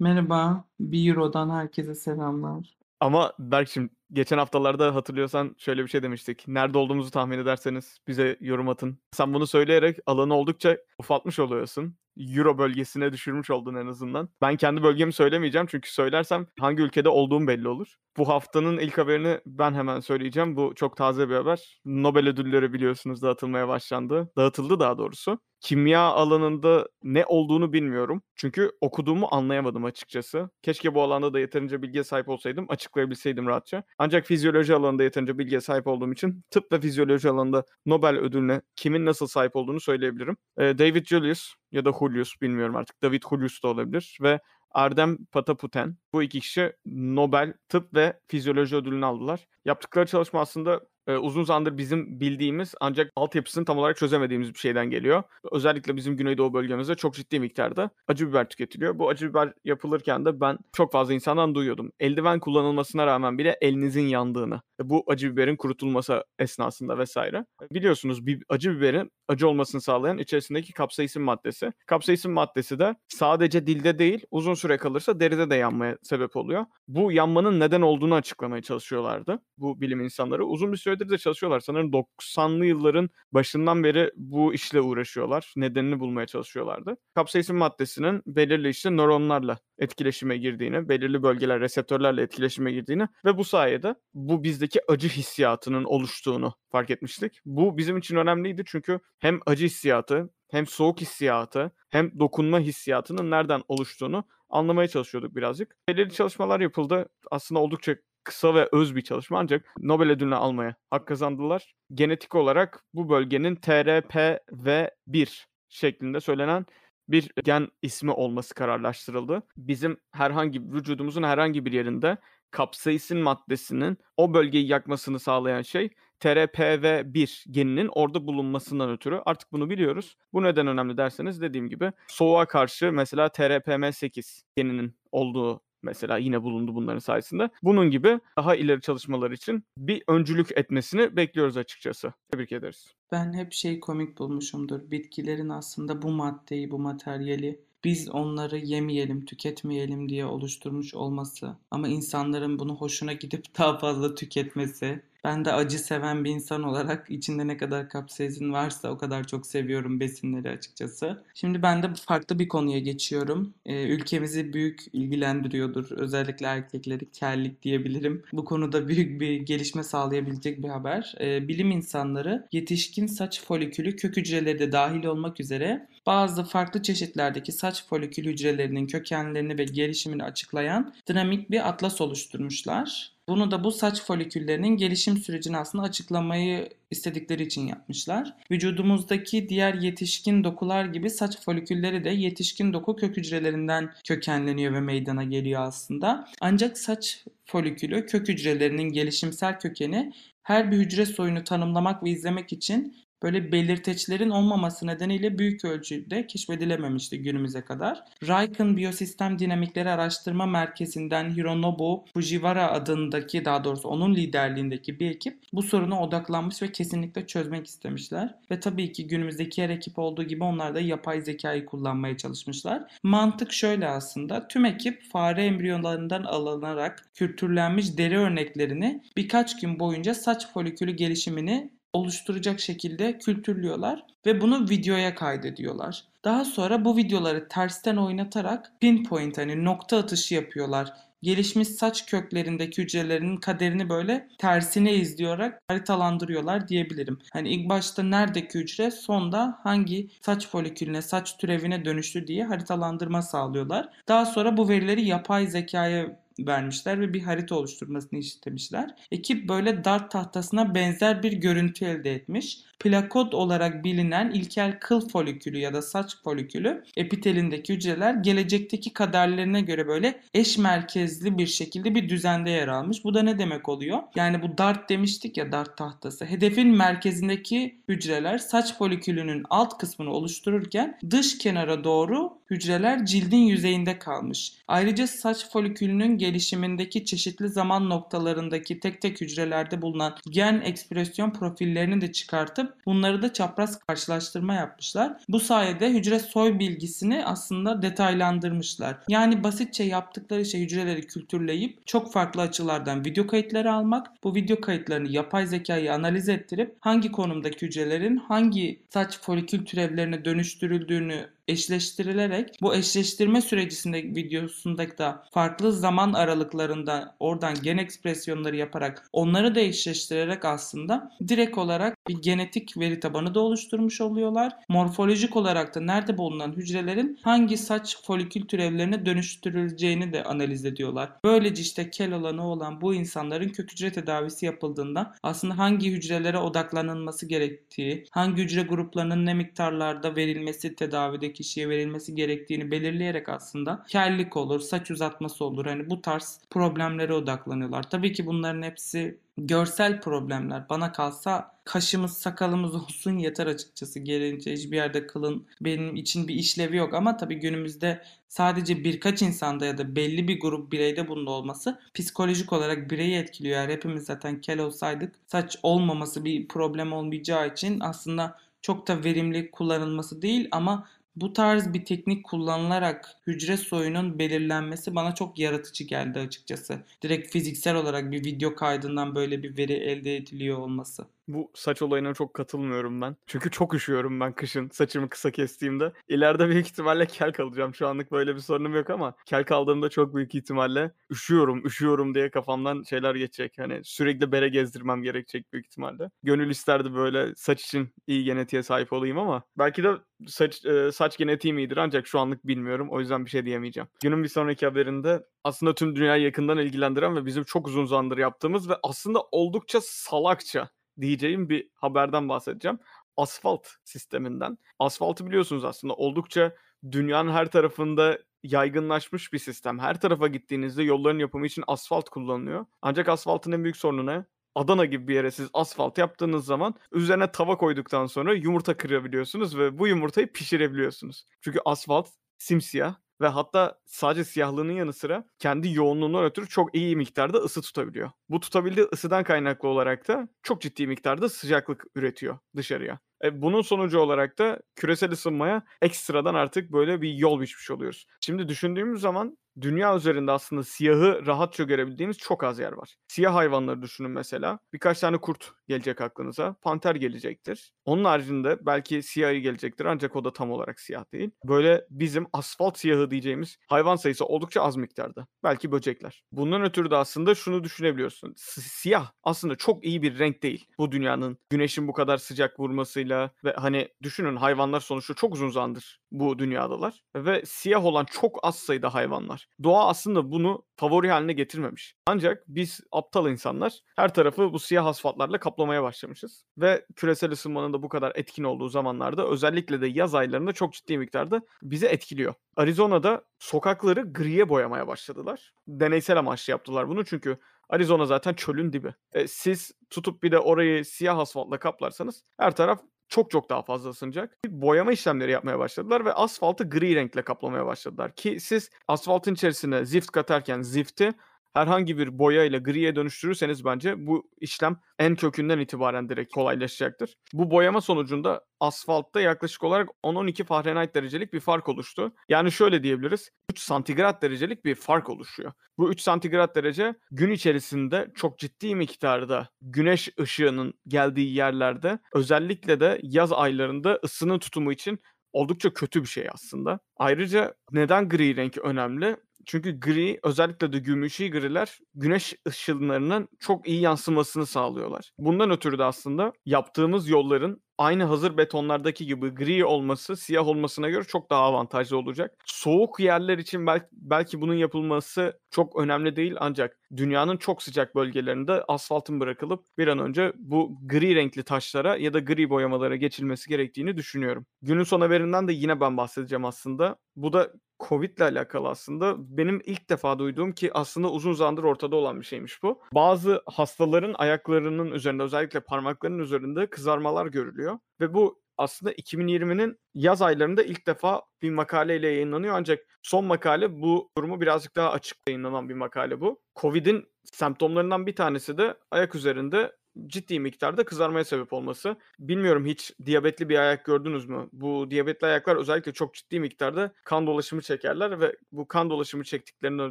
Merhaba, bir Euro'dan herkese selamlar. Ama Berk'cim geçen haftalarda hatırlıyorsan şöyle bir şey demiştik. Nerede olduğumuzu tahmin ederseniz bize yorum atın. Sen bunu söyleyerek alanı oldukça ufaltmış oluyorsun. Euro bölgesine düşürmüş oldun en azından. Ben kendi bölgemi söylemeyeceğim çünkü söylersem hangi ülkede olduğum belli olur. Bu haftanın ilk haberini ben hemen söyleyeceğim. Bu çok taze bir haber. Nobel ödülleri biliyorsunuz dağıtılmaya başlandı. Dağıtıldı daha doğrusu. Kimya alanında ne olduğunu bilmiyorum. Çünkü okuduğumu anlayamadım açıkçası. Keşke bu alanda da yeterince bilgiye sahip olsaydım, açıklayabilseydim rahatça. Ancak fizyoloji alanında yeterince bilgiye sahip olduğum için tıp ve fizyoloji alanında Nobel ödülüne kimin nasıl sahip olduğunu söyleyebilirim. Ee, David Julius ya da Julius bilmiyorum artık. David Julius da olabilir ve Erdem Pataputen. Bu iki kişi Nobel Tıp ve Fizyoloji ödülünü aldılar. Yaptıkları çalışma aslında e, uzun zamandır bizim bildiğimiz ancak altyapısını tam olarak çözemediğimiz bir şeyden geliyor. Özellikle bizim Güneydoğu bölgemizde çok ciddi miktarda acı biber tüketiliyor. Bu acı biber yapılırken de ben çok fazla insandan duyuyordum. Eldiven kullanılmasına rağmen bile elinizin yandığını. Bu acı biberin kurutulması esnasında vesaire. Biliyorsunuz bir acı biberin acı olmasını sağlayan içerisindeki kapsaisin maddesi. Kapsaisin maddesi de sadece dilde değil uzun süre kalırsa deride de yanmaya sebep oluyor. Bu yanmanın neden olduğunu açıklamaya çalışıyorlardı bu bilim insanları. Uzun bir süredir de çalışıyorlar. Sanırım 90'lı yılların başından beri bu işle uğraşıyorlar. Nedenini bulmaya çalışıyorlardı. Kapsaisin maddesinin belirli işte nöronlarla etkileşime girdiğini, belirli bölgeler reseptörlerle etkileşime girdiğini ve bu sayede bu bizdeki acı hissiyatının oluştuğunu fark etmiştik. Bu bizim için önemliydi çünkü hem acı hissiyatı hem soğuk hissiyatı hem dokunma hissiyatının nereden oluştuğunu anlamaya çalışıyorduk birazcık. Belirli çalışmalar yapıldı. Aslında oldukça kısa ve öz bir çalışma ancak Nobel ödülünü almaya hak kazandılar. Genetik olarak bu bölgenin TRPV1 şeklinde söylenen bir gen ismi olması kararlaştırıldı. Bizim herhangi vücudumuzun herhangi bir yerinde kapsaisin maddesinin o bölgeyi yakmasını sağlayan şey TRPV1 geninin orada bulunmasından ötürü artık bunu biliyoruz. Bu neden önemli derseniz dediğim gibi soğuğa karşı mesela TRPM8 geninin olduğu mesela yine bulundu bunların sayesinde. Bunun gibi daha ileri çalışmalar için bir öncülük etmesini bekliyoruz açıkçası. Tebrik ederiz. Ben hep şey komik bulmuşumdur. Bitkilerin aslında bu maddeyi, bu materyali biz onları yemeyelim, tüketmeyelim diye oluşturmuş olması ama insanların bunu hoşuna gidip daha fazla tüketmesi ben de acı seven bir insan olarak içinde ne kadar kapsaisin varsa o kadar çok seviyorum besinleri açıkçası. Şimdi ben de farklı bir konuya geçiyorum. Ee, ülkemizi büyük ilgilendiriyordur. Özellikle erkekleri kellik diyebilirim. Bu konuda büyük bir gelişme sağlayabilecek bir haber. Ee, bilim insanları yetişkin saç folikülü kök hücreleri de dahil olmak üzere bazı farklı çeşitlerdeki saç folikül hücrelerinin kökenlerini ve gelişimini açıklayan dinamik bir atlas oluşturmuşlar. Bunu da bu saç foliküllerinin gelişim sürecini aslında açıklamayı istedikleri için yapmışlar. Vücudumuzdaki diğer yetişkin dokular gibi saç folikülleri de yetişkin doku kök hücrelerinden kökenleniyor ve meydana geliyor aslında. Ancak saç folikülü kök hücrelerinin gelişimsel kökeni her bir hücre soyunu tanımlamak ve izlemek için böyle belirteçlerin olmaması nedeniyle büyük ölçüde keşfedilememişti günümüze kadar. Riken Biyosistem Dinamikleri Araştırma Merkezi'nden Hironobu Fujiwara adındaki daha doğrusu onun liderliğindeki bir ekip bu soruna odaklanmış ve kesinlikle çözmek istemişler. Ve tabii ki günümüzdeki her ekip olduğu gibi onlar da yapay zekayı kullanmaya çalışmışlar. Mantık şöyle aslında. Tüm ekip fare embriyolarından alınarak kültürlenmiş deri örneklerini birkaç gün boyunca saç folikülü gelişimini oluşturacak şekilde kültürlüyorlar ve bunu videoya kaydediyorlar. Daha sonra bu videoları tersten oynatarak pinpoint hani nokta atışı yapıyorlar. Gelişmiş saç köklerindeki hücrelerinin kaderini böyle tersine izliyorak haritalandırıyorlar diyebilirim. Hani ilk başta neredeki hücre sonda hangi saç folikülüne, saç türevine dönüştü diye haritalandırma sağlıyorlar. Daha sonra bu verileri yapay zekaya vermişler ve bir harita oluşturmasını istemişler. Ekip böyle dart tahtasına benzer bir görüntü elde etmiş. Plakod olarak bilinen ilkel kıl folikülü ya da saç folikülü epitelindeki hücreler gelecekteki kaderlerine göre böyle eş merkezli bir şekilde bir düzende yer almış. Bu da ne demek oluyor? Yani bu dart demiştik ya dart tahtası. Hedefin merkezindeki hücreler saç folikülünün alt kısmını oluştururken dış kenara doğru hücreler cildin yüzeyinde kalmış. Ayrıca saç folikülünün gelişimindeki çeşitli zaman noktalarındaki tek tek hücrelerde bulunan gen ekspresyon profillerini de çıkartıp bunları da çapraz karşılaştırma yapmışlar. Bu sayede hücre soy bilgisini aslında detaylandırmışlar. Yani basitçe yaptıkları şey hücreleri kültürleyip çok farklı açılardan video kayıtları almak. Bu video kayıtlarını yapay zekayı analiz ettirip hangi konumdaki hücrelerin hangi saç folikül türevlerine dönüştürüldüğünü eşleştirilerek bu eşleştirme sürecisinde videosundaki da farklı zaman aralıklarında oradan gen ekspresyonları yaparak onları da eşleştirerek aslında direkt olarak bir genetik veri tabanı da oluşturmuş oluyorlar. Morfolojik olarak da nerede bulunan hücrelerin hangi saç folikül türevlerine dönüştürüleceğini de analiz ediyorlar. Böylece işte kel olanı olan bu insanların kök hücre tedavisi yapıldığında aslında hangi hücrelere odaklanılması gerektiği, hangi hücre gruplarının ne miktarlarda verilmesi tedavide kişiye verilmesi gerektiğini belirleyerek aslında kellik olur, saç uzatması olur. Hani bu tarz problemlere odaklanıyorlar. Tabii ki bunların hepsi görsel problemler. Bana kalsa kaşımız sakalımız olsun yeter açıkçası. Gelince hiçbir yerde kılın benim için bir işlevi yok ama tabii günümüzde sadece birkaç insanda ya da belli bir grup bireyde bunda olması psikolojik olarak bireyi etkiliyor. Eğer hepimiz zaten kel olsaydık saç olmaması bir problem olmayacağı için aslında çok da verimli kullanılması değil ama bu tarz bir teknik kullanılarak hücre soyunun belirlenmesi bana çok yaratıcı geldi açıkçası. Direkt fiziksel olarak bir video kaydından böyle bir veri elde ediliyor olması. Bu saç olayına çok katılmıyorum ben. Çünkü çok üşüyorum ben kışın saçımı kısa kestiğimde. İleride büyük ihtimalle kel kalacağım. Şu anlık böyle bir sorunum yok ama kel kaldığımda çok büyük ihtimalle üşüyorum, üşüyorum diye kafamdan şeyler geçecek. Hani sürekli bere gezdirmem gerekecek büyük ihtimalle. Gönül isterdi böyle saç için iyi genetiğe sahip olayım ama belki de saç e, saç genetiğim iyidir ancak şu anlık bilmiyorum. O yüzden bir şey diyemeyeceğim. Günün bir sonraki haberinde aslında tüm dünyayı yakından ilgilendiren ve bizim çok uzun zamandır yaptığımız ve aslında oldukça salakça diyeceğim bir haberden bahsedeceğim. Asfalt sisteminden. Asfaltı biliyorsunuz aslında oldukça dünyanın her tarafında yaygınlaşmış bir sistem. Her tarafa gittiğinizde yolların yapımı için asfalt kullanılıyor. Ancak asfaltın en büyük sorunu ne? Adana gibi bir yere siz asfalt yaptığınız zaman üzerine tava koyduktan sonra yumurta kırabiliyorsunuz ve bu yumurtayı pişirebiliyorsunuz. Çünkü asfalt simsiyah ve hatta sadece siyahlığının yanı sıra kendi yoğunluğundan ötürü çok iyi miktarda ısı tutabiliyor. Bu tutabildiği ısıdan kaynaklı olarak da çok ciddi miktarda sıcaklık üretiyor dışarıya. E, bunun sonucu olarak da küresel ısınmaya ekstradan artık böyle bir yol biçmiş oluyoruz. Şimdi düşündüğümüz zaman dünya üzerinde aslında siyahı rahatça görebildiğimiz çok az yer var. Siyah hayvanları düşünün mesela. Birkaç tane kurt gelecek aklınıza. Panter gelecektir. Onun haricinde belki siyahı gelecektir ancak o da tam olarak siyah değil. Böyle bizim asfalt siyahı diyeceğimiz hayvan sayısı oldukça az miktarda. Belki böcekler. Bundan ötürü de aslında şunu düşünebiliyorsun. S- siyah aslında çok iyi bir renk değil. Bu dünyanın güneşin bu kadar sıcak vurmasıyla ve hani düşünün hayvanlar sonuçta çok uzun zamandır bu dünyadalar ve siyah olan çok az sayıda hayvan var. Doğa aslında bunu favori haline getirmemiş. Ancak biz aptal insanlar her tarafı bu siyah asfaltlarla kaplamaya başlamışız. Ve küresel ısınmanın da bu kadar etkin olduğu zamanlarda özellikle de yaz aylarında çok ciddi miktarda bizi etkiliyor. Arizona'da sokakları griye boyamaya başladılar. Deneysel amaçlı yaptılar bunu çünkü Arizona zaten çölün dibi. E, siz tutup bir de orayı siyah asfaltla kaplarsanız her taraf çok çok daha fazla ısınacak. Boyama işlemleri yapmaya başladılar ve asfaltı gri renkle kaplamaya başladılar. Ki siz asfaltın içerisine zift katarken zifti herhangi bir boya ile griye dönüştürürseniz bence bu işlem en kökünden itibaren direkt kolaylaşacaktır. Bu boyama sonucunda asfaltta yaklaşık olarak 10-12 Fahrenheit derecelik bir fark oluştu. Yani şöyle diyebiliriz. 3 santigrat derecelik bir fark oluşuyor. Bu 3 santigrat derece gün içerisinde çok ciddi miktarda güneş ışığının geldiği yerlerde özellikle de yaz aylarında ısının tutumu için oldukça kötü bir şey aslında. Ayrıca neden gri renk önemli? Çünkü gri özellikle de gümüşi griler güneş ışınlarının çok iyi yansımasını sağlıyorlar. Bundan ötürü de aslında yaptığımız yolların aynı hazır betonlardaki gibi gri olması siyah olmasına göre çok daha avantajlı olacak. Soğuk yerler için belki, belki bunun yapılması çok önemli değil ancak dünyanın çok sıcak bölgelerinde asfaltın bırakılıp bir an önce bu gri renkli taşlara ya da gri boyamalara geçilmesi gerektiğini düşünüyorum. Günün son haberinden de yine ben bahsedeceğim aslında. Bu da Covid ile alakalı aslında. Benim ilk defa duyduğum ki aslında uzun zamandır ortada olan bir şeymiş bu. Bazı hastaların ayaklarının üzerinde özellikle parmaklarının üzerinde kızarmalar görülüyor ve bu aslında 2020'nin yaz aylarında ilk defa bir makaleyle yayınlanıyor ancak son makale bu durumu birazcık daha açık yayınlanan bir makale bu. Covid'in semptomlarından bir tanesi de ayak üzerinde ciddi miktarda kızarmaya sebep olması. Bilmiyorum hiç diyabetli bir ayak gördünüz mü? Bu diyabetli ayaklar özellikle çok ciddi miktarda kan dolaşımı çekerler ve bu kan dolaşımı çektiklerinden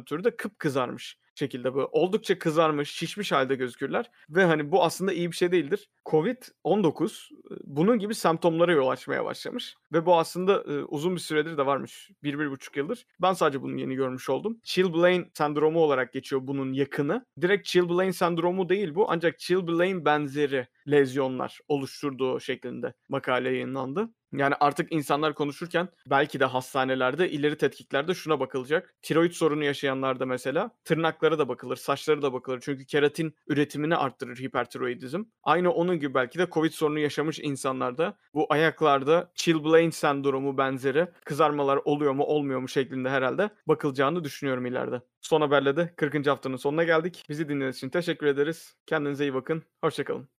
ötürü de kıpkızarmış şekilde bu oldukça kızarmış, şişmiş halde gözükürler ve hani bu aslında iyi bir şey değildir. Covid-19 e, bunun gibi semptomlara yol açmaya başlamış ve bu aslında e, uzun bir süredir de varmış. Bir, bir buçuk yıldır. Ben sadece bunu yeni görmüş oldum. Chilblain sendromu olarak geçiyor bunun yakını. Direkt Chilblain sendromu değil bu ancak Chilblain benzeri lezyonlar oluşturduğu şeklinde makale yayınlandı. Yani artık insanlar konuşurken belki de hastanelerde ileri tetkiklerde şuna bakılacak. Tiroid sorunu yaşayanlarda mesela tırnaklara da bakılır, saçlara da bakılır. Çünkü keratin üretimini arttırır hipertiroidizm. Aynı onun gibi belki de Covid sorunu yaşamış insanlarda bu ayaklarda Chilblain sendromu benzeri kızarmalar oluyor mu olmuyor mu şeklinde herhalde bakılacağını düşünüyorum ileride. Son haberle de 40. haftanın sonuna geldik. Bizi dinlediğiniz için teşekkür ederiz. Kendinize iyi bakın. Hoşçakalın.